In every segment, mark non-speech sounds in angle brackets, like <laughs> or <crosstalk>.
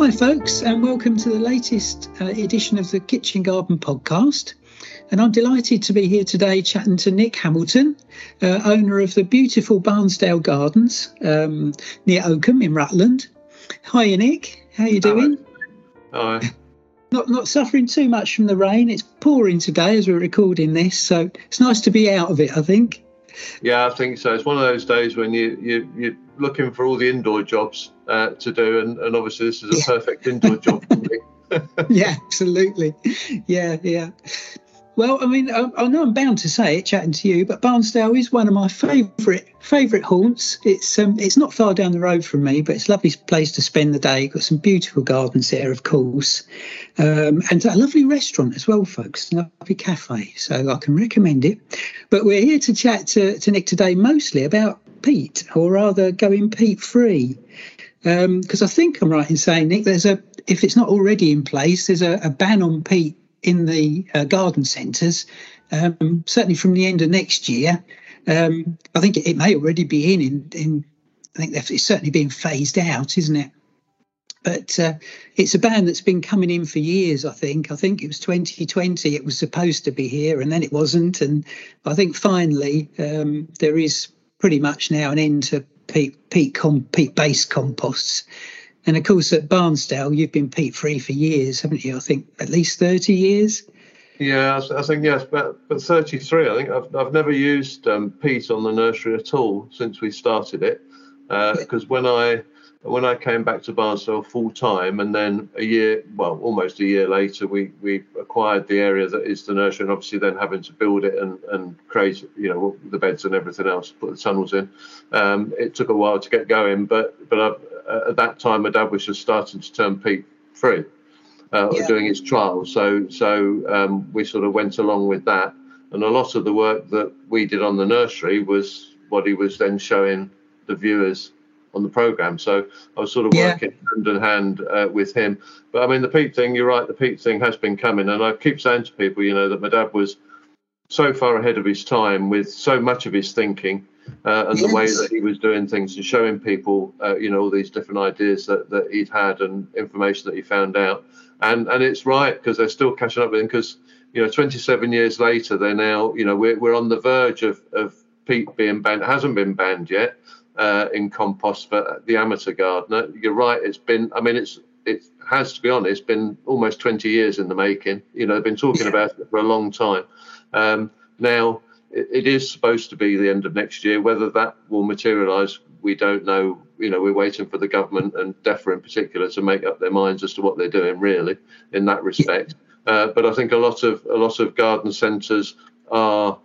Hi, folks, and welcome to the latest uh, edition of the Kitchen Garden podcast. And I'm delighted to be here today chatting to Nick Hamilton, uh, owner of the beautiful Barnsdale Gardens um, near Oakham in Rutland. Hi, Nick. How are you doing? Hi. <laughs> Not not suffering too much from the rain. It's pouring today as we're recording this, so it's nice to be out of it. I think. Yeah, I think so. It's one of those days when you you you're looking for all the indoor jobs uh, to do, and, and obviously this is a Yeah. perfect indoor job for me. <laughs> <laughs> yeah, absolutely. Yeah, yeah. Well, I mean, I, I know I'm bound to say it, chatting to you, but Barnsdale is one of my favourite favourite haunts. It's um, it's not far down the road from me, but it's a lovely place to spend the day. Got some beautiful gardens there, of course, um, and a lovely restaurant as well, folks. A lovely cafe, so I can recommend it. But we're here to chat to, to Nick today, mostly about peat, or rather, going peat free because I think I'm right in saying, Nick, there's a if it's not already in place, there's a, a ban on peat in the uh, garden centres, um, certainly from the end of next year. Um, I think it, it may already be in, in, in I think it's certainly being phased out, isn't it? But uh, it's a ban that's been coming in for years. I think. I think it was 2020. It was supposed to be here, and then it wasn't. And I think finally um, there is pretty much now an end to peat peat com, peat based composts. And of course, at Barnsdale, you've been peat free for years, haven't you? I think at least 30 years. Yeah, I, think yes, but but 33. I think I've I've never used um, peat on the nursery at all since we started it, because when I when I came back to Barnsdale full time, and then a year, well, almost a year later, we we acquired the area that is the nursery, and obviously then having to build it and and create, you know, the beds and everything else, put the tunnels in. Um, it took a while to get going, but but I, at that time, my dad was just starting to turn peat free, uh, Yeah. doing his trials. So so um, we sort of went along with that, and a lot of the work that we did on the nursery was what he was then showing the viewers on the program. So I was sort of Yeah. working hand in hand uh, with him. But I mean, the peat thing, you're right, the peat thing has been coming. And I keep saying to people, you know, that my dad was so far ahead of his time with so much of his thinking uh, and the way that he was doing things and showing people, uh, you know, all these different ideas that, that he'd had and information that he found out. And and it's right because they're still catching up with him because, you know, 27 years later, they're now, you know, we're, we're on the verge of, of peat being banned. It hasn't been banned yet uh, in compost for the amateur gardener. You're right. It's been, I mean, it's, it has to be honest, been almost 20 years in the making. You know, they've been talking about it for a long time. Um, now, it, it is supposed to be the end of next year. Whether that will materialise, we don't know. You know, we're waiting for the government and DEFRA in particular to make up their minds as to what they're doing, really, in that respect. Uh, but I think a lot of a lot of garden centres are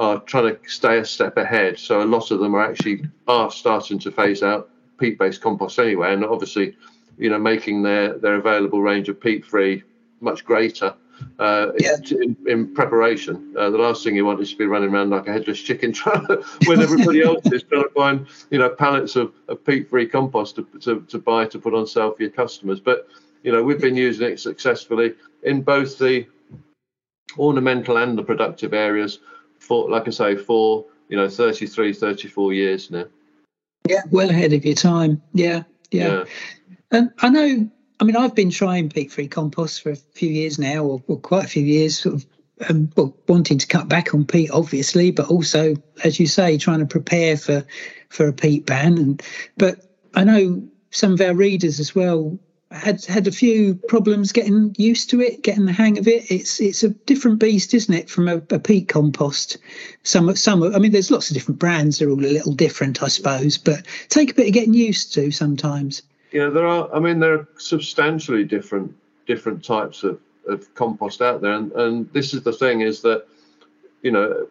are trying to stay a step ahead. So a lot of them are actually are starting to phase out peat-based compost anyway, and obviously, you know, making their their available range of peat-free much greater uh, Yeah. in, in preparation. Uh, the last thing you want is to be running around like a headless chicken <laughs> trying to, when everybody <laughs> else is trying to find, you know, pallets of, of peat-free compost to, to, to buy to put on sale for your customers. But, you know, we've been using it successfully in both the ornamental and the productive areas for, like I say, for, you know, 33, 34 years now. Yeah, well ahead of your time. Yeah, yeah. Yeah. And I know, I mean, I've been trying peat-free compost for a few years now, or, or quite a few years, sort of um, well, wanting to cut back on peat, obviously, but also, as you say, trying to prepare for for a peat ban. And but I know some of our readers as well had had a few problems getting used to it, getting the hang of it. It's it's a different beast, isn't it, from a, a peat compost? Some some I mean, there's lots of different brands. They're all a little different, I suppose, but take a bit of getting used to sometimes. Yeah, there are. I mean, there are substantially different different types of, of compost out there, and and this is the thing is that you know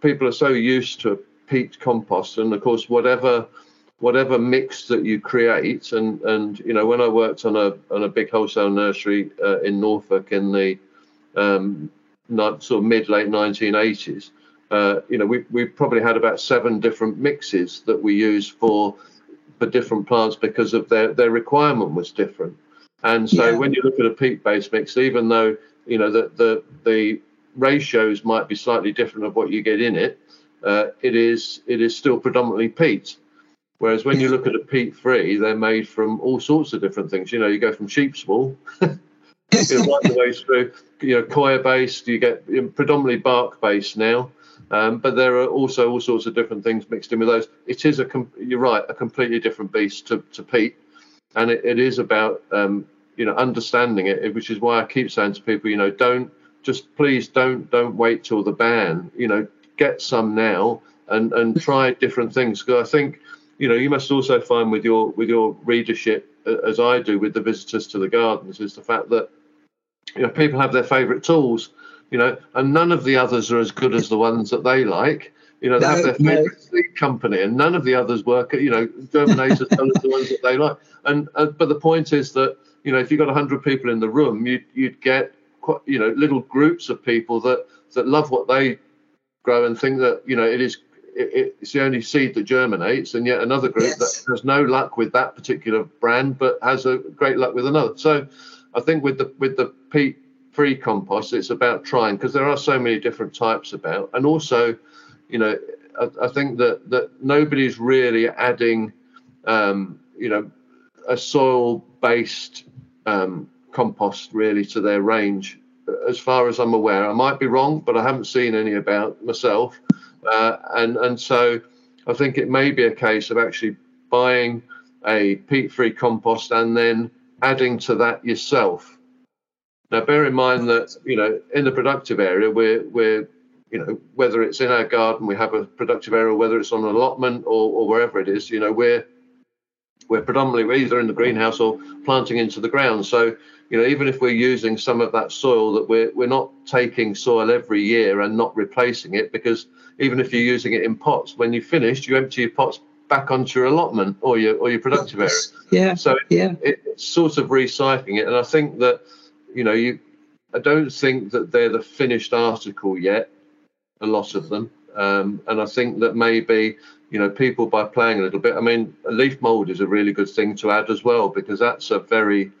people are so used to peat compost, and of course whatever whatever mix that you create. And and you know when I worked on a on a big wholesale nursery uh, in Norfolk in the um, not sort of mid late 1980s uh, you know we we probably had about seven different mixes that we used for for different plants because of their their requirement was different. And so yeah. when you look at a peat based mix even though you know the the the ratios might be slightly different of what you get in it uh, it is it is still predominantly peat Whereas when you look at a peat free, they're made from all sorts of different things. You know, you go from sheep's <laughs> wool, you know, right the way through, you know, coir based, you get predominantly bark based now. Um, but there are also all sorts of different things mixed in with those. It is a, you're right, a completely different beast to, to peat. And it, it is about, um, you know, understanding it, which is why I keep saying to people, you know, don't just please don't, don't wait till the ban, you know, get some now and, and try different things. Because I think, you know, you must also find with your with your readership, as I do with the visitors to the gardens, is the fact that you know people have their favourite tools, you know, and none of the others are as good as the ones that they like. You know, they no, have their favourite no. seed company, and none of the others work. You know, germinators us the ones that they like. And uh, but the point is that you know, if you've got hundred people in the room, you'd you'd get quite, you know little groups of people that that love what they grow and think that you know it is it, it's the only seed that germinates, and yet another group yes. that has no luck with that particular brand, but has a great luck with another. So, I think with the with the peat free compost, it's about trying because there are so many different types about, and also, you know, I, I think that that nobody's really adding, um, you know, a soil based um, compost really to their range as far as I'm aware. I might be wrong, but I haven't seen any about myself. Uh, and and so I think it may be a case of actually buying a peat-free compost and then adding to that yourself. Now, bear in mind that you know in the productive area, we're we're you know whether it's in our garden, we have a productive area, whether it's on an allotment or, or wherever it is, you know we're we're predominantly either in the greenhouse or planting into the ground. So you know, even if we're using some of that soil, that we're we're not taking soil every year and not replacing it because even if you're using it in pots, when you finish, you empty your pots back onto your allotment or your or your productive area. Yeah. So yeah, it, it's sort of recycling it, and I think that you know you, I don't think that they're the finished article yet. A lot of them, um, and I think that maybe you know people by playing a little bit. I mean, leaf mold is a really good thing to add as well because that's a very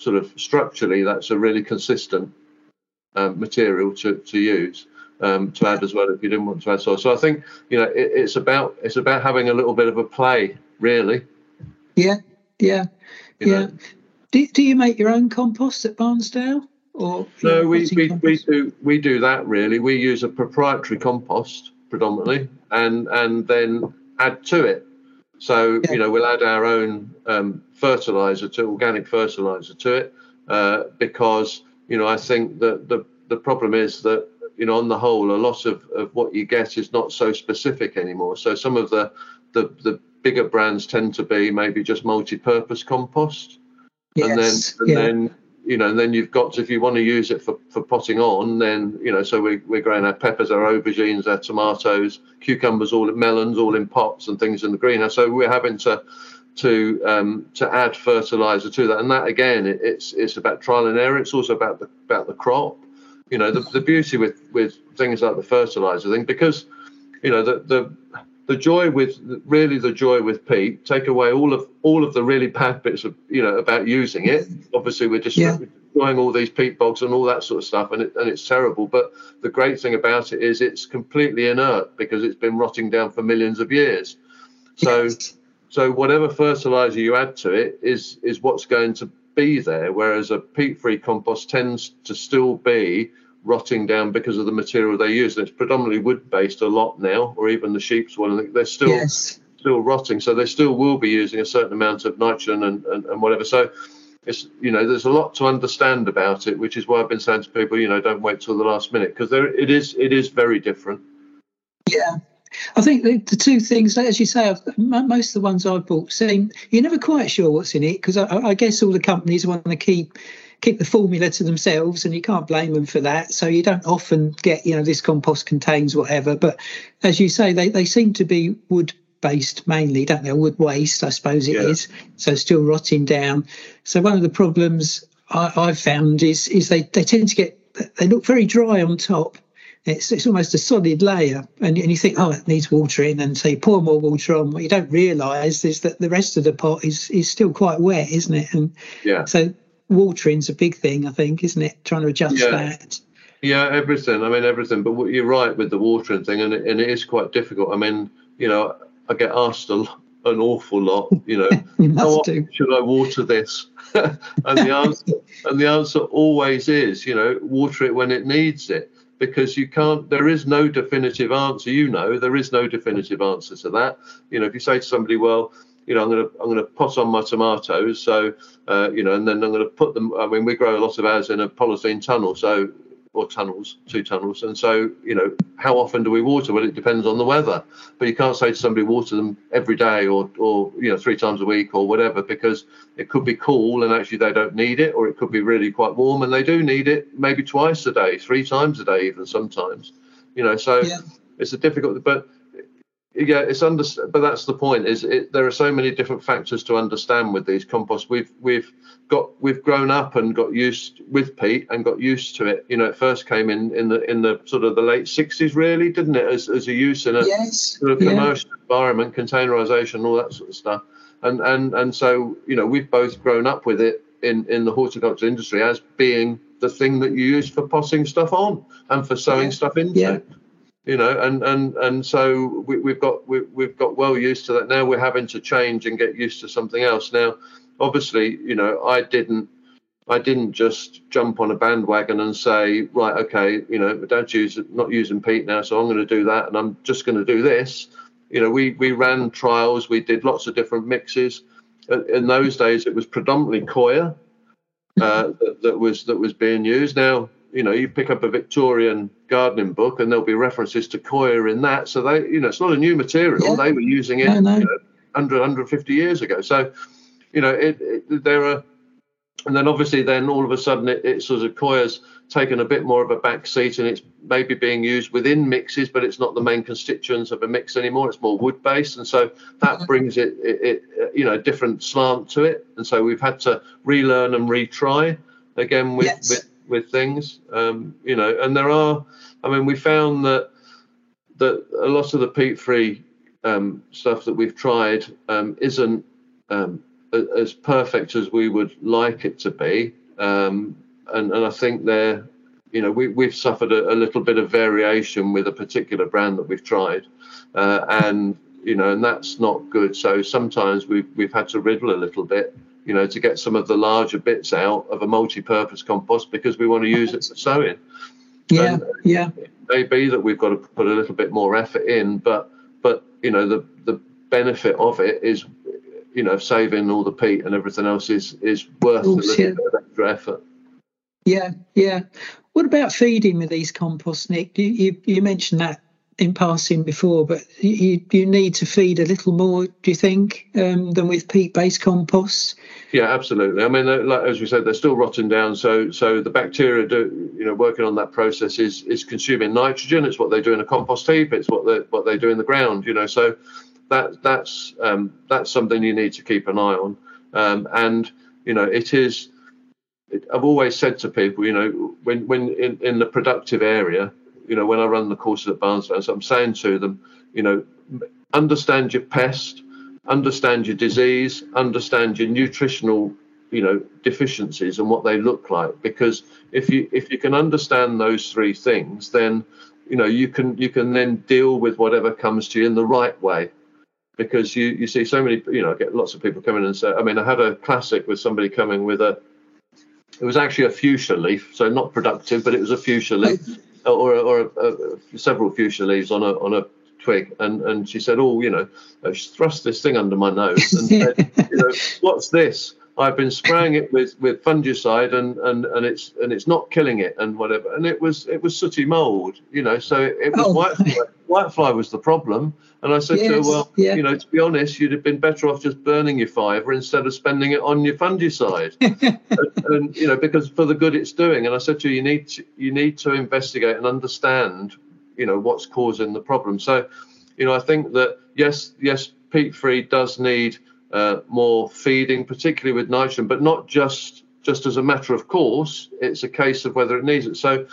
sort of structurally, that's a really consistent um, material to, to use. Um, to add as well if you didn't want to add soil. So I think you know it, it's about it's about having a little bit of a play, really. Yeah, yeah, you yeah. Do, do you make your own compost at Barnsdale? Or no, we, we, we do we do that really. We use a proprietary compost predominantly, and and then add to it. So yeah. you know we'll add our own um, fertilizer to organic fertilizer to it uh, because you know I think that the the problem is that you know on the whole a lot of, of what you get is not so specific anymore. So some of the the, the bigger brands tend to be maybe just multi-purpose compost, yes. and then and yeah. then you know, and then you've got to, if you want to use it for, for potting on, then, you know, so we, we're growing our peppers, our aubergines, our tomatoes, cucumbers, all melons, all in pots and things in the greenhouse. So we're having to, to, um, to add fertilizer to that. And that, again, it, it's, it's about trial and error. It's also about the, about the crop. You know, the, the beauty with, with things like the fertilizer thing, because, you know, the, the, the joy with really the joy with peat take away all of all of the really bad bits of you know about using it obviously we're just yeah. destroying all these peat bogs and all that sort of stuff and, it, and it's terrible but the great thing about it is it's completely inert because it's been rotting down for millions of years so yes. So whatever fertilizer you add to it is is what's going to be there, whereas a peat-free compost tends to still be rotting down because of the material they use. And it's predominantly wood-based a lot now, or even the sheep's one. They're still yes. still rotting, so they still will be using a certain amount of nitrogen and, and, and whatever. So it's you know there's a lot to understand about it, which is why I've been saying to people, you know, don't wait till the last minute because there it is it is very different. Yeah, I think the, the, two things, as you say, most of the ones I've bought seem you're never quite sure what's in it because I, I, guess all the companies want to keep keep the formula to themselves, and you can't blame them for that. So you don't often get, you know, this compost contains whatever. But as you say, they, they seem to be wood based mainly, don't they? Wood waste, I suppose it yeah. is. So still rotting down. So one of the problems I, I've found is is they, they tend to get they look very dry on top it's, it's almost a solid layer. And, and you think, oh, it needs watering. And so you pour more water on. What you don't realise is that the rest of the pot is, is still quite wet, isn't it? And yeah. so watering's a big thing, I think, isn't it? Trying to adjust yeah. that. Yeah, everything. I mean, everything. But you're right with the watering thing, and it, and it is quite difficult. I mean, you know, I get asked a, an awful lot. You know, <laughs> you how should I water this? <laughs> and the <laughs> answer and the answer always is, you know, water it when it needs it because you can't there is no definitive answer you know there is no definitive answer to that. You know if you say to somebody well you know i'm going to i'm going to pot on my tomatoes so uh, you know and then i'm going to put them i mean we grow a lot of ours in a polythene tunnel so or tunnels, two tunnels. And so, you know, how often do we water? Well, it depends on the weather. But you can't say to somebody water them every day or, or you know, three times a week or whatever, because it could be cool and actually they don't need it, or it could be really quite warm and they do need it maybe twice a day, three times a day, even sometimes. You know, so yeah. it's a difficult, but yeah it's under but that's the point is it, there are so many different factors to understand with these composts we've we've got we've grown up and got used with peat and got used to it you know it first came in in the in the sort of the late 60s really didn't it as, as a use in a yes. sort of commercial yeah. environment containerization all that sort of stuff and and and so you know we've both grown up with it in in the horticulture industry as being the thing that you use for potting stuff on and for sowing yeah. stuff into yeah you know and and and so we, have got we, we've got well used to that. Now we're having to change and get used to something else. Now obviously you know i didn't i didn't just jump on a bandwagon and say right okay you know don't use not using peat now so i'm going to do that and i'm just going to do this. You know we we ran trials we did lots of different mixes. In those days it was predominantly coir uh, that, that was that was being used. Now you know, you pick up a Victorian gardening book and there'll be references to coir in that. So they, you know, it's not a new material. Yeah. They were using it no, no. You know, 100, 150 years ago. So, you know, it, it, there are, and then obviously then all of a sudden it, it sort of coir's taken a bit more of a back seat and it's maybe being used within mixes, but it's not the main constituents of a mix anymore. It's more wood based. And so that mm-hmm. brings it, it, it, you know, a different slant to it. And so we've had to relearn and retry again with, yes. with with things, um, you know. And there are, I mean, we found that that a lot of the peat-free um, stuff that we've tried um, isn't um, as perfect as we would like it to be, um, and and I think they're, you know, we we've suffered a, a, little bit of variation with a particular brand that we've tried, uh, and you know, and that's not good. So sometimes we've we've had to riddle a little bit you know, to get some of the larger bits out of a multi-purpose compost because we want to use it for sowing. Yeah, and uh, yeah. It may be that we've got to put a little bit more effort in, but but you know the the benefit of it is, you know, saving all the peat and everything else is is worth a little yeah. bit of extra effort. Yeah, yeah. What about feeding with these composts, Nick? You, you, you mentioned that in passing before, but you, you need to feed a little more, do you think, um, than with peat-based composts? Yeah, absolutely. I mean, like, as we said, they're still rotting down. So, so the bacteria, do, you know, working on that process is is consuming nitrogen. It's what they do in a compost heap. It's what they what they do in the ground. You know, so that that's um, that's something you need to keep an eye on. Um, and you know, it is. I've always said to people, you know, when when in, in the productive area, you know, when I run the courses at Barnsdale, so I'm saying to them, you know, understand your pest, understand your disease, understand your nutritional, you know, deficiencies and what they look like. Because if you if you can understand those three things, then you know you can you can then deal with whatever comes to you in the right way because you, you see so many you know I get lots of people coming and say I mean I had a classic with somebody coming with a it was actually a fuchsia leaf, so not productive, but it was a fuchsia leaf, <laughs> or, or a, several fuchsia leaves on a on a twig. And and she said, "Oh, you know," uh, she thrust this thing under my nose and said, "You know, what's this?" I've been spraying it with, with fungicide and, and, and it's and it's not killing it and whatever. And it was it was sooty mold, you know. So it was oh, whitefly, whitefly was the problem. And I said yes, to her, well, yeah. you know, to be honest, you'd have been better off just burning your fiver instead of spending it on your fungicide. <laughs> and, and, you know, because for the good it's doing. And I said to her, you need to, you need to investigate and understand, you know, what's causing the problem. So, you know, I think that yes, yes, peat free does need uh, more feeding, particularly with nitrogen, but not just just as a matter of course. It's a case of whether it needs it. So,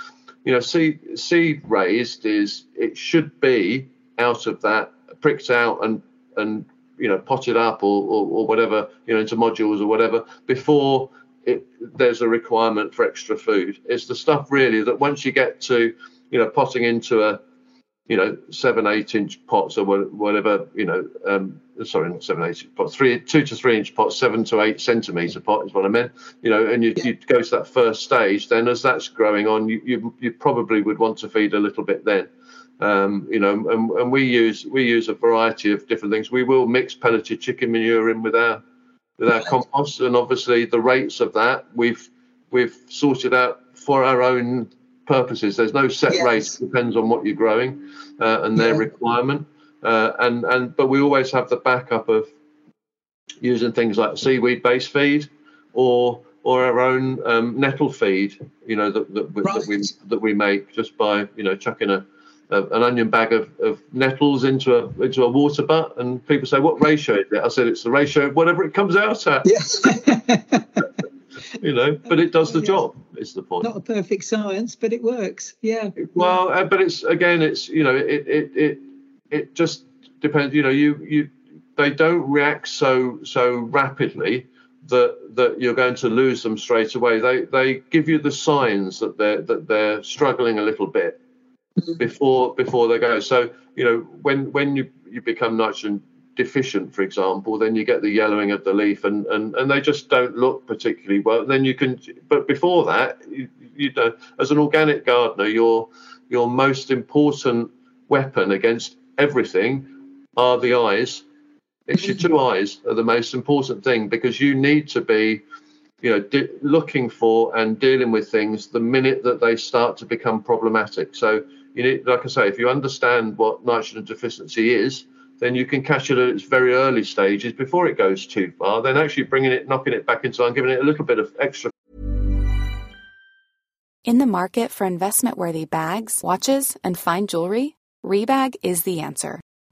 you know, seed seed raised is it should be out of that, pricked out and and you know potted up or, or, or whatever you know into modules or whatever before it, there's a requirement for extra food. It's the stuff really that once you get to you know potting into a you know, seven, eight inch pots or whatever, you know, um, sorry, not seven, eight inch pots, three, two to three inch pots, seven to eight centimetre pot is what I meant, you know, and you, yeah. you go to that first stage, then as that's growing on, you, you, you probably would want to feed a little bit then. Um, you know, and, and we use we use a variety of different things. We will mix pelleted chicken manure in with our with our compost, and obviously the rates of that we've we've sorted out for our own purposes. There's no set yes. rate; it depends on what you're growing uh, and their yeah. requirement. Uh, and and but we always have the backup of using things like seaweed-based feed or or our own um, nettle feed. You know that that, right. that, we that we make just by you know chucking a, a an onion bag of, of nettles into a into a water butt, and people say, "What ratio is it?" I said, "It's the ratio of whatever it comes out at." Yes. <laughs> you know, but it does the job. Is the point? Not a perfect science, but it works. Yeah. Well, uh, but it's again, it's you know, it it it it just depends. You know, you you they don't react so so rapidly that that you're going to lose them straight away. They they give you the signs that they're that they're struggling a little bit mm-hmm. before before they go. So you know when when you you become nitrogen deficient, for example, then you get the yellowing of the leaf, and and, and they just don't look particularly well. Then you can, but before that, you, you know, as an organic gardener, your your most important weapon against everything are the eyes. It's your two mm-hmm. eyes are the most important thing because you need to be, you know, di- looking for and dealing with things the minute that they start to become problematic. So you need, like I say, if you understand what nitrogen deficiency is, then you can catch it at its very early stages before it goes too far. Then actually bringing it, knocking it back into line, giving it a little bit of extra. In the market for investment-worthy bags, watches, and fine jewelry, Rebag is the answer.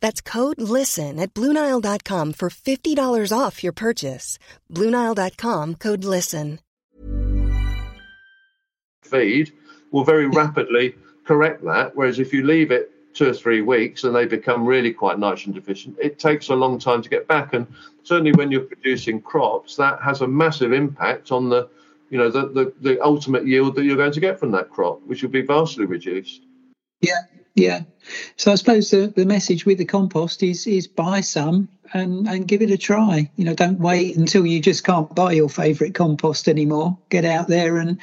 That's code LISTEN at Bluenile.com for $50 off your purchase. Bluenile.com code LISTEN. Feed will very <laughs> rapidly correct that. Whereas if you leave it two or three weeks and they become really quite nitrogen deficient, it takes a long time to get back. And certainly when you're producing crops, that has a massive impact on the you know the, the, the ultimate yield that you're going to get from that crop, which will be vastly reduced. Yeah, yeah. So I suppose the, the message with the compost is is buy some and and give it a try. You know, don't wait until you just can't buy your favourite compost anymore. Get out there and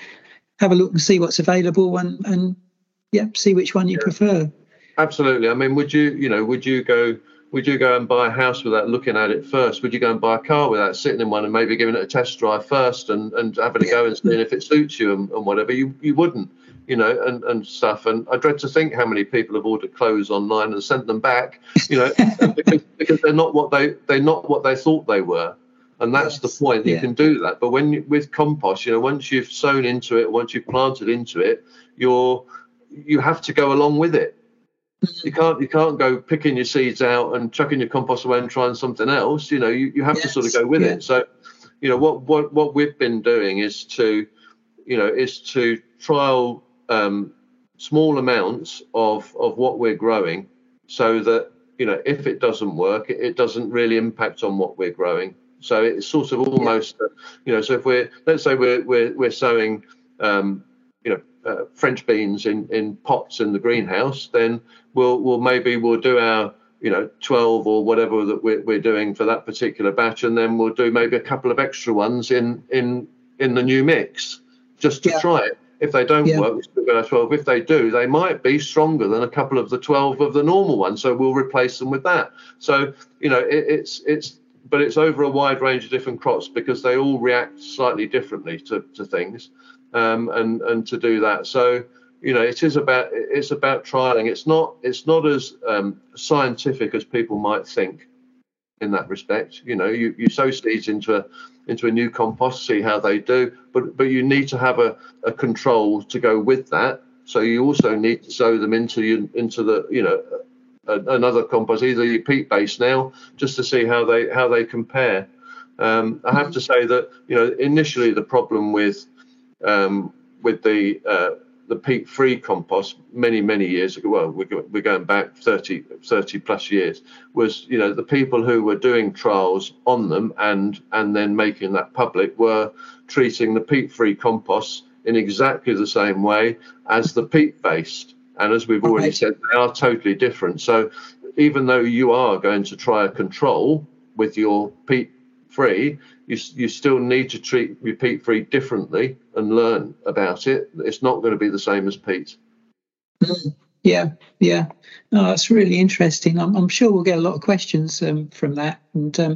have a look and see what's available and and yeah, see which one you yeah. prefer. Absolutely. I mean, would you you know would you go would you go and buy a house without looking at it first? Would you go and buy a car without sitting in one and maybe giving it a test drive first and, and having a go and seeing if it suits you and, and whatever? You you wouldn't, you know, and, and stuff. And I dread to think how many people have ordered clothes online and sent them back, you know, <laughs> because, because they're not what they they're not what they thought they were. And that's yes. the point. You yeah. can do that, but when you, with compost, you know, once you've sown into it, once you've planted into it, you're you have to go along with it you mm-hmm. can't you can't go picking your seeds out and chucking your compost away and trying something else. You know, you, you have yes, to sort of go with yeah. it. So, you know, what what what we've been doing is to, you know, is to trial um, small amounts of of what we're growing, so that you know if it doesn't work, it, it doesn't really impact on what we're growing. So it's sort of almost, yeah. you know, so if we're let's say we're we're we're sowing. Um, you know, uh, French beans in, in pots in the greenhouse, then we'll we'll maybe we'll do our you know 12 or whatever that we're, we're doing for that particular batch, and then we'll do maybe a couple of extra ones in in in the new mix just to yeah. try it. If they don't yeah. work, we still go 12. If they do, they might be stronger than a couple of the 12 of the normal ones, so we'll replace them with that. So you know it, it's it's but it's over a wide range of different crops because they all react slightly differently to, to things um, and and to do that. So you know, it is about it's about trialing. It's not it's not as um, scientific as people might think in that respect. You know, you, you sow seeds into a into a new compost, see how they do, but but you need to have a, a control to go with that. So you also need to sow them into you into the you know another compost, either your peat base now, just to see how they how they compare. Um, I have to say that you know initially the problem with um, with the uh, the peat free compost many many years ago well we're, we're going back 30 30 plus years was you know the people who were doing trials on them and and then making that public were treating the peat free compost in exactly the same way as the peat based and as we've already okay. said they are totally different so even though you are going to try a control with your peat free, you, you still need to treat repeat free differently and learn about it. It's not going to be the same as peat. Mm, yeah, yeah. No, that's really interesting. I'm, I'm sure we'll get a lot of questions um, from that. And um,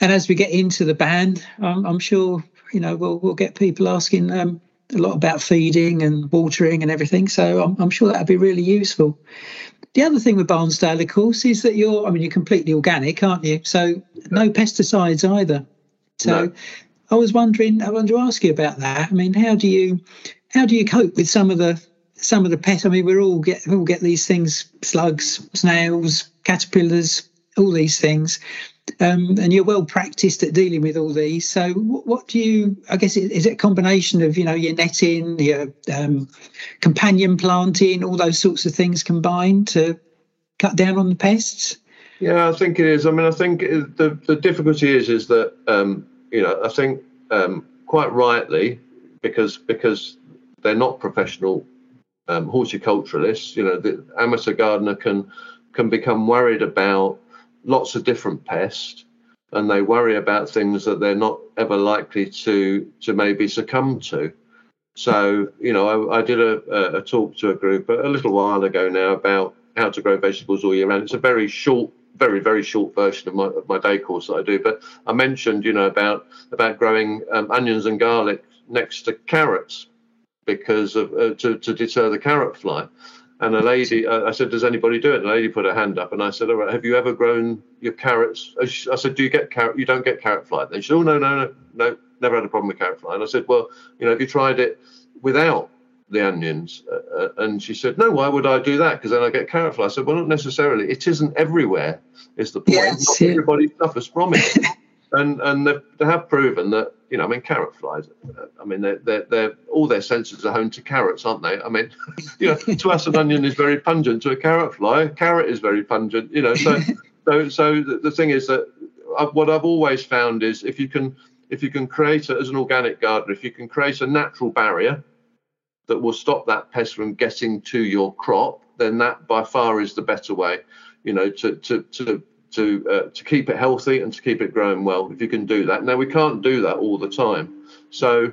and as we get into the band, I'm, I'm sure you know we'll we'll get people asking um, a lot about feeding and watering and everything. So I'm, I'm sure that'd be really useful. The other thing with Barnsdale, of course, is that you're, I mean, you're completely organic, aren't you? So no pesticides either. So no. I was wondering, I wanted to ask you about that. I mean, how do you, how do you cope with some of the, some of the pests? I mean, we all get, we all get these things, slugs, snails, caterpillars, all these things. Um, and you're well practiced at dealing with all these. So, what, what do you? I guess is it a combination of you know your netting, your um, companion planting, all those sorts of things combined to cut down on the pests? Yeah, I think it is. I mean, I think the the difficulty is is that um, you know I think um, quite rightly because because they're not professional um, horticulturalists. You know, the amateur gardener can can become worried about lots of different pests and they worry about things that they're not ever likely to to maybe succumb to. So you know, I, I did a, a, talk to a group a little while ago now about how to grow vegetables all year round. It's a very short, very very short version of my of my day course that I do. But I mentioned you know about about growing um, onions and garlic next to carrots because of uh, to to deter the carrot fly. And a lady, I said, "Does anybody do it?" And a lady put her hand up, and I said, "All right, have you ever grown your carrots?" I said, "Do you get carrot? You don't get carrot fly?" And she said, "Oh no, no, no, no, never had a problem with carrot fly." And I said, "Well, you know, have you tried it without the onions. Uh, uh and she said, no, why would I do that? Because then I get carrot fly. I said, well, not necessarily. It isn't everywhere, is the point. Yes, not everybody suffers from it. <laughs> and and they have proven that you know I mean carrot flies uh, I mean they're, they're, they're all their senses are honed to carrots aren't they? I mean <laughs> you know to us an onion is very pungent. To a carrot fly a carrot is very pungent you know. So <laughs> so so the, the thing is that I've, what I've always found is if you can if you can create a, as an organic gardener if you can create a natural barrier that will stop that pest from getting to your crop then that by far is the better way you know to to to to uh, to keep it healthy and to keep it growing well. If you can do that, now we can't do that all the time. So,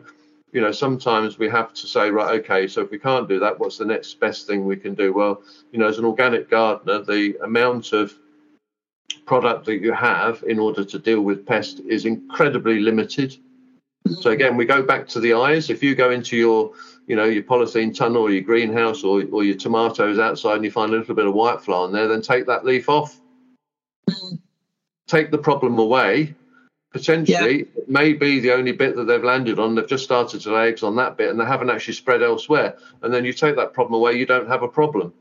you know, sometimes we have to say, right, okay, so if we can't do that, what's the next best thing we can do? Well, you know, as an organic gardener, the amount of product that you have in order to deal with pest is incredibly limited. So again, we go back to the eyes. If you go into your, you know, your polythene tunnel or your greenhouse or, or your tomatoes outside and you find a little bit of white fly on there, then take that leaf off take the problem away, potentially yeah. it may be the only bit that they've landed on. They've just started to lay eggs on that bit and they haven't actually spread elsewhere. And then you take that problem away, you don't have a problem.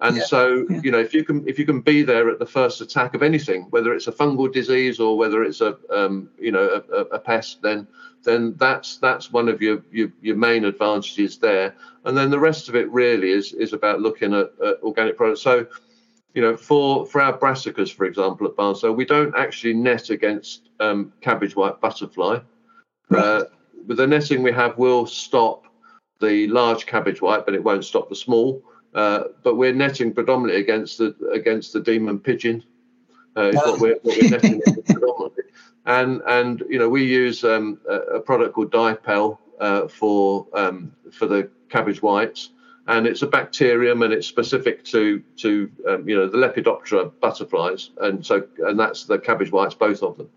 And yeah. so, yeah. you know, if you can if you can be there at the first attack of anything, whether it's a fungal disease or whether it's a um, you know a, a, pest, then then that's that's one of your, your your main advantages there. And then the rest of it really is is about looking at, at organic products. So you know, for for our brassicas, for example, at Barnsdale, we don't actually net against um, cabbage white butterfly. Right. Uh, with the netting we have, will stop the large cabbage white, but it won't stop the small. Uh, but we're netting predominantly against the against the demon pigeon. Uh, is what we're, what we're netting <laughs> predominantly. And and you know we use um, a, a, product called Dipel uh, for um, for the cabbage whites and it's a bacterium and it's specific to to um, you know the Lepidoptera butterflies, and so and that's the cabbage whites, both of them.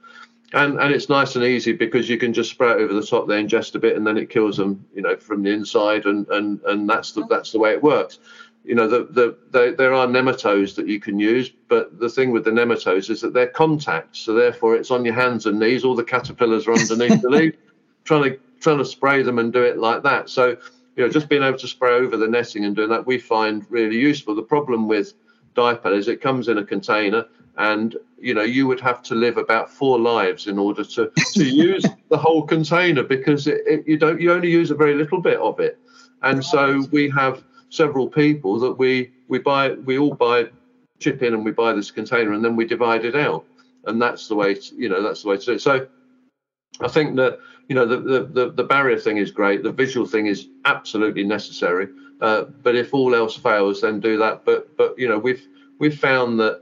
And and it's nice and easy because you can just spray it over the top, they ingest a bit, and then it kills them, you know, from the inside, and and and that's the that's the way it works. You know, the, the, the there are nematodes that you can use, but the thing with the nematodes is that they're contact, so therefore it's on your hands and knees. All the caterpillars are underneath the leaf, <laughs> trying to trying to spray them and do it like that. So you know, just being able to spray over the netting and doing that, we find really useful. The problem with Dipel is it comes in a container, and you know, you would have to live about four lives in order to to <laughs> use the whole container because it, it, you don't you only use a very little bit of it, and so we have several people that we we buy we all buy chip in and we buy this container and then we divide it out, and that's the way to, you know that's the way to do it. So I think that you know the, the the barrier thing is great. The visual thing is absolutely necessary. Uh, but if all else fails, then do that. But but you know we've we've found that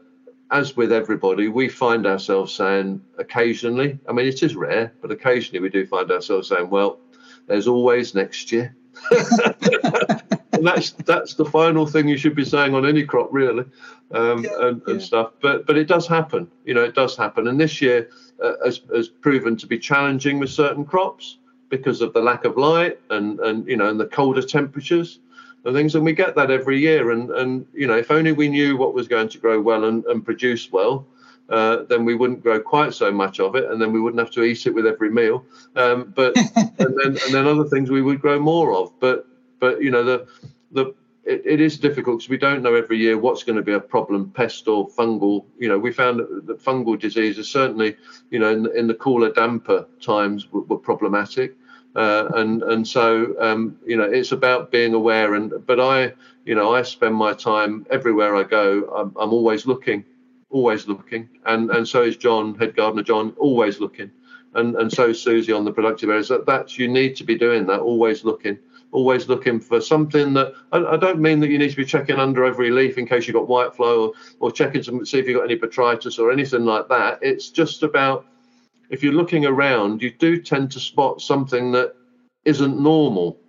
as with everybody, we find ourselves saying occasionally. I mean, it is rare, but occasionally we do find ourselves saying, "Well, there's always next year." <laughs> and that's that's the final thing you should be saying on any crop, really, um, yeah, and, and stuff. But but it does happen. You know, it does happen. And this year uh, has, has proven to be challenging with certain crops because of the lack of light and and you know and the colder temperatures and things. And we get that every year. And and you know if only we knew what was going to grow well and, and produce well uh, then we wouldn't grow quite so much of it. And then we wouldn't have to eat it with every meal. Um, but <laughs> and then and then other things we would grow more of. But but you know the the it, it is difficult because we don't know every year what's going to be a problem, pest or fungal. You know, we found that, fungal diseases certainly, you know, in, in the cooler, damper times were, were problematic. Uh, and and so um, you know it's about being aware and but I you know I spend my time everywhere I go. I'm, I'm always looking always looking. And and so is John head gardener John always looking. And and so is Susie on the productive areas. That that's you need to be doing that always looking always looking for something that I, I, don't mean that you need to be checking under every leaf in case you've got white fly or, or checking to see if you've got any botrytis or anything like that. It's just about if you're looking around, you do tend to spot something that isn't normal.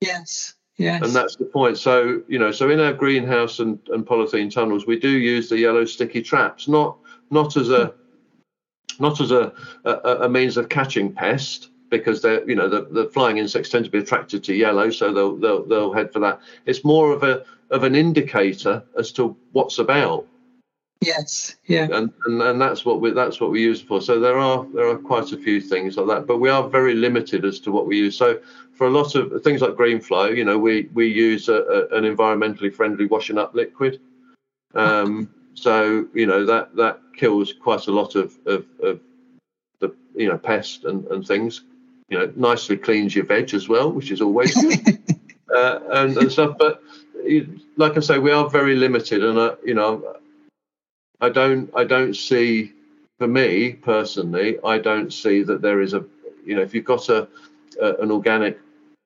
Yes. Yes. And that's the point. So, you know, so in our greenhouse and, and polythene tunnels, we do use the yellow sticky traps, not not as a hmm. not as a, a, a means of catching pest, because they're you know the, the flying insects tend to be attracted to yellow, so they'll, they'll they'll head for that. It's more of a of an indicator as to what's about. Yes, yeah, and, and and that's what we that's what we use it for. So there are there are quite a few things like that, but we are very limited as to what we use. So for a lot of things like greenfly, you know, we we use a, a, an environmentally friendly washing up liquid. Um, <laughs> so you know that that kills quite a lot of of, of the you know pest and, and things. You know, nicely cleans your veg as well, which is always good. <laughs> uh, and, and stuff. But like I say, we are very limited, and uh, you know, I don't I don't see for me personally, I don't see that there is a you know if you've got a, a an organic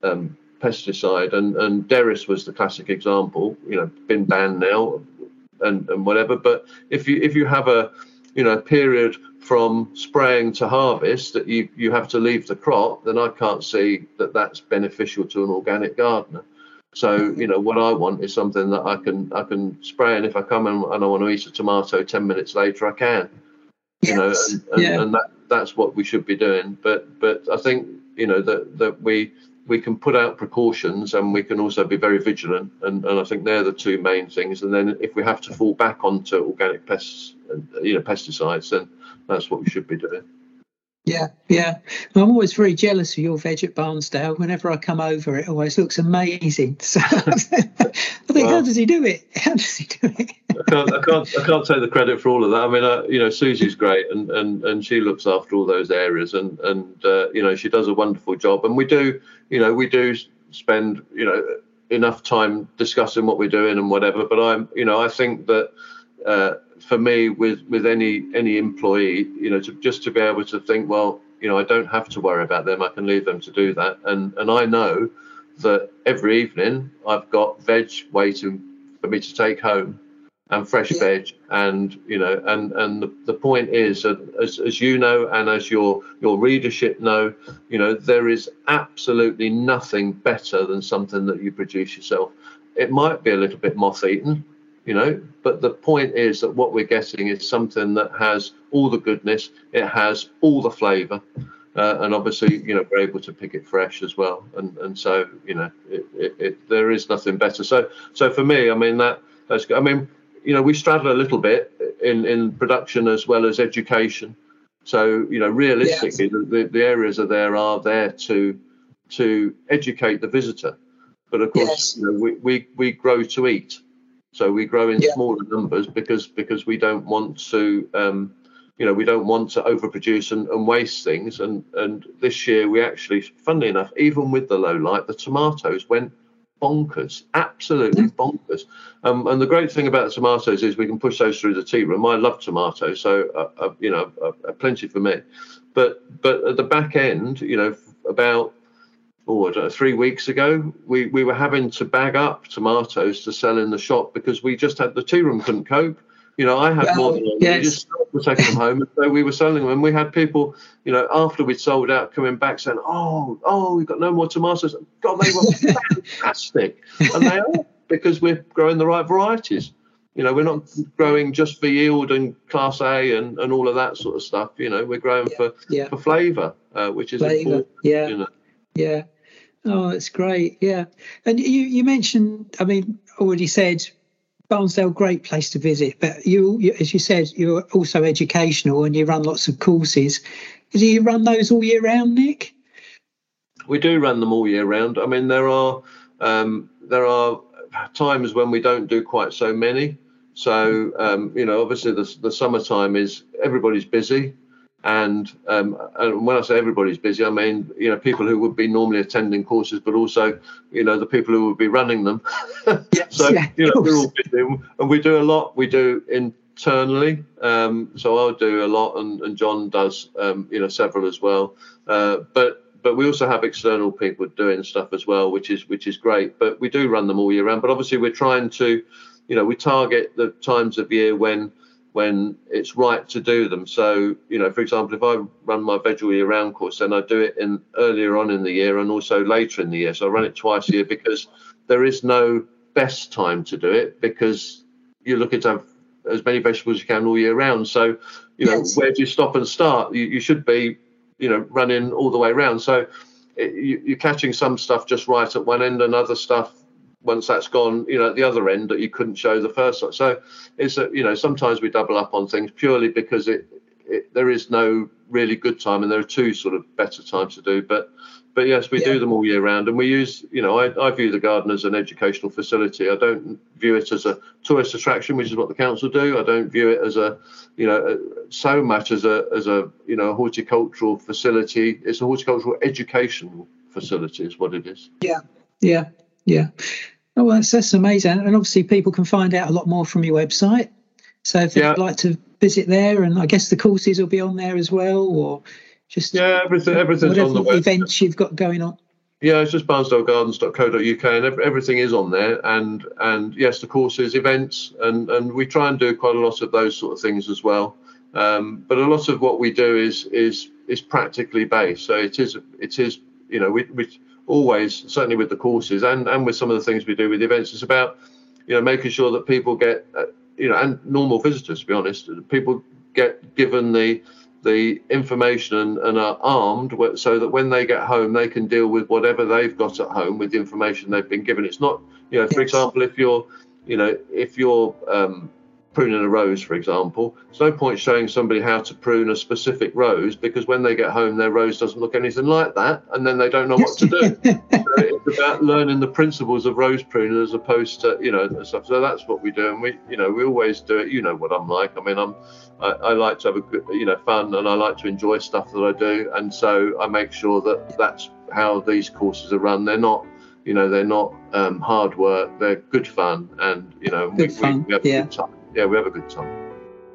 um, pesticide and and Derris was the classic example, you know, been banned now and and whatever. But if you if you have a you know period from spraying to harvest that you you have to leave the crop, then I can't see that that's beneficial to an organic gardener. So you know what I want is something that I can I can spray, and if I come and, and I want to eat a tomato ten minutes later, I can. You know, and, and, yeah. and that that's what we should be doing. But but I think you know that that we we can put out precautions and we can also be very vigilant and, and I think they're the two main things and then if we have to fall back onto organic pests uh, you know pesticides then that's what we should be doing. Yeah, yeah. I'm always very jealous of your veg at Barnsdale. Whenever I come over, it always looks amazing. <laughs> So I think, well, how does he do it? <laughs> How does he do it? I can't, I can't, I can't take the credit for all of that. I mean, uh, you know, Susie's great, and, and and she looks after all those areas, and and uh, you know, she does a wonderful job. And we do, you know, we do spend, you know, enough time discussing what we're doing and whatever. But I'm, you know, I think that. Uh, for me with with any any employee you know to just to be able to think well you know i don't have to worry about them. I can leave them to do that. And and i know that every evening i've got veg waiting for me to take home and fresh yeah. veg. And you know and and the, the point is that as, as you know and as your your readership know you know there is absolutely nothing better than something that you produce yourself. It might be a little bit moth eaten you know but the point is that what we're getting is something that has all the goodness it has all the flavor uh, and obviously you know we're able to pick it fresh as well. And and so you know it, it, it, there is nothing better. So so for me i mean that that's i mean you know we straddle a little bit in in production as well as education. So you know realistically yes. the, the areas are there are there to to educate the visitor. But of course yes. you know, we, we we grow to eat so we grow in yeah. smaller numbers because because we don't want to, um, you know, we don't want to overproduce and, and waste things. And and this year we actually, funnily enough, even with the low light, the tomatoes went bonkers, absolutely bonkers. Um, and the great thing about the tomatoes is we can push those through the tea room. I love tomatoes, so uh, uh, you know, uh, uh plenty for me. But but at the back end, you know, about oh, know, three weeks ago, we, we were having to bag up tomatoes to sell in the shop because we just had the tea room couldn't cope. You know, I had well, more than one. Yes. We just were taking them home, and so we were selling them. And we had people, you know, after we'd sold out, coming back saying, "Oh, oh, we've got no more tomatoes." God, they were <laughs> fantastic, and they are because we're growing the right varieties. You know, we're not growing just for yield and class A and, and all of that sort of stuff. You know, we're growing yeah. for yeah. for flavour, uh, which is flavor. important. Yeah. You know. Yeah. Oh, that's great. Yeah. And you, you mentioned, I mean, already said Barnsdale, great place to visit. But you, you, as you said, you're also educational and you run lots of courses. Do you run those all year round, Nick? We do run them all year round. I mean, there are um, there are times when we don't do quite so many. So um, you know, obviously the the summertime is everybody's busy. And, um, and when I say everybody's busy, I mean you know people who would be normally attending courses, but also you know the people who would be running them. <laughs> So yeah, you know we're all busy, and we do a lot. We do internally. Um, so I'll do a lot, and, and John does um, you know several as well. Uh, but but we also have external people doing stuff as well, which is which is great. But we do run them all year round. But obviously we're trying to, you know, we target the times of year when when it's right to do them. So, you know, for example, if I run my veg all year round course, then I do it in earlier on in the year and also later in the year. So I run it twice a year because there is no best time to do it because you're looking to have as many vegetables as you can all year round. So, you know, yes. where do you stop and start? You, you, should be, you know, running all the way around. So it, you, you're catching some stuff just right at one end and other stuff once that's gone, you know, at the other end that you couldn't show the first time. So it's a, you know sometimes we double up on things purely because it, it there is no really good time and there are two sort of better times to do. But but yes, we yeah. do them all year round, and we use you know I, I view the garden as an educational facility. I don't view it as a tourist attraction, which is what the council do. I don't view it as a you know uh, so much as a as a you know horticultural facility. It's a horticultural educational facility, is what it is. Yeah, yeah, yeah. Oh, well, that's, that's amazing. And obviously, people can find out a lot more from your website. So if yeah. they'd like to visit there, and I guess the courses will be on there as well, or just yeah, everything everything's on the web. events you've got going on. Yeah, it's just barnsdalegardens.co.uk, and everything is on there. And and yes, the courses, events, and and we try and do quite a lot of those sort of things as well. Um, but a lot of what we do is is is practically based. So it is it is you know we we always certainly with the courses and and with some of the things we do with events it's about you know making sure that people get uh, you know and normal visitors to be honest people get given the the information and, and, are armed so that when they get home they can deal with whatever they've got at home with the information they've been given it's not you know for yes. example if you're you know if you're um, pruning a rose, for example, there's no point showing somebody how to prune a specific rose because when they get home, their rose doesn't look anything like that, and then they don't know what to do. <laughs> so it's about learning the principles of rose pruning as opposed to you know stuff. So that's what we do, and we you know we always do it. You know what I'm like. I mean, I'm I, I like to have a good you know fun, and I like to enjoy stuff that I do, and so I make sure that that's how these courses are run. They're not you know they're not um, hard work. They're good fun, and you know good we, fun. We, have yeah. a good time yeah, we have a good time.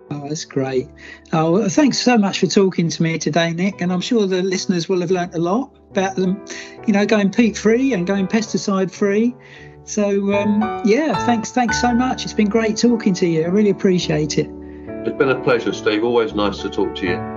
Oh, that's great. Oh, thanks so much for talking to me today, Nick. And I'm sure the listeners will have learnt a lot about them, you know, going peat free and going pesticide free. So um, yeah, thanks, thanks so much. It's been great talking to you. I really appreciate it. It's been a pleasure, Steve. Always nice to talk to you.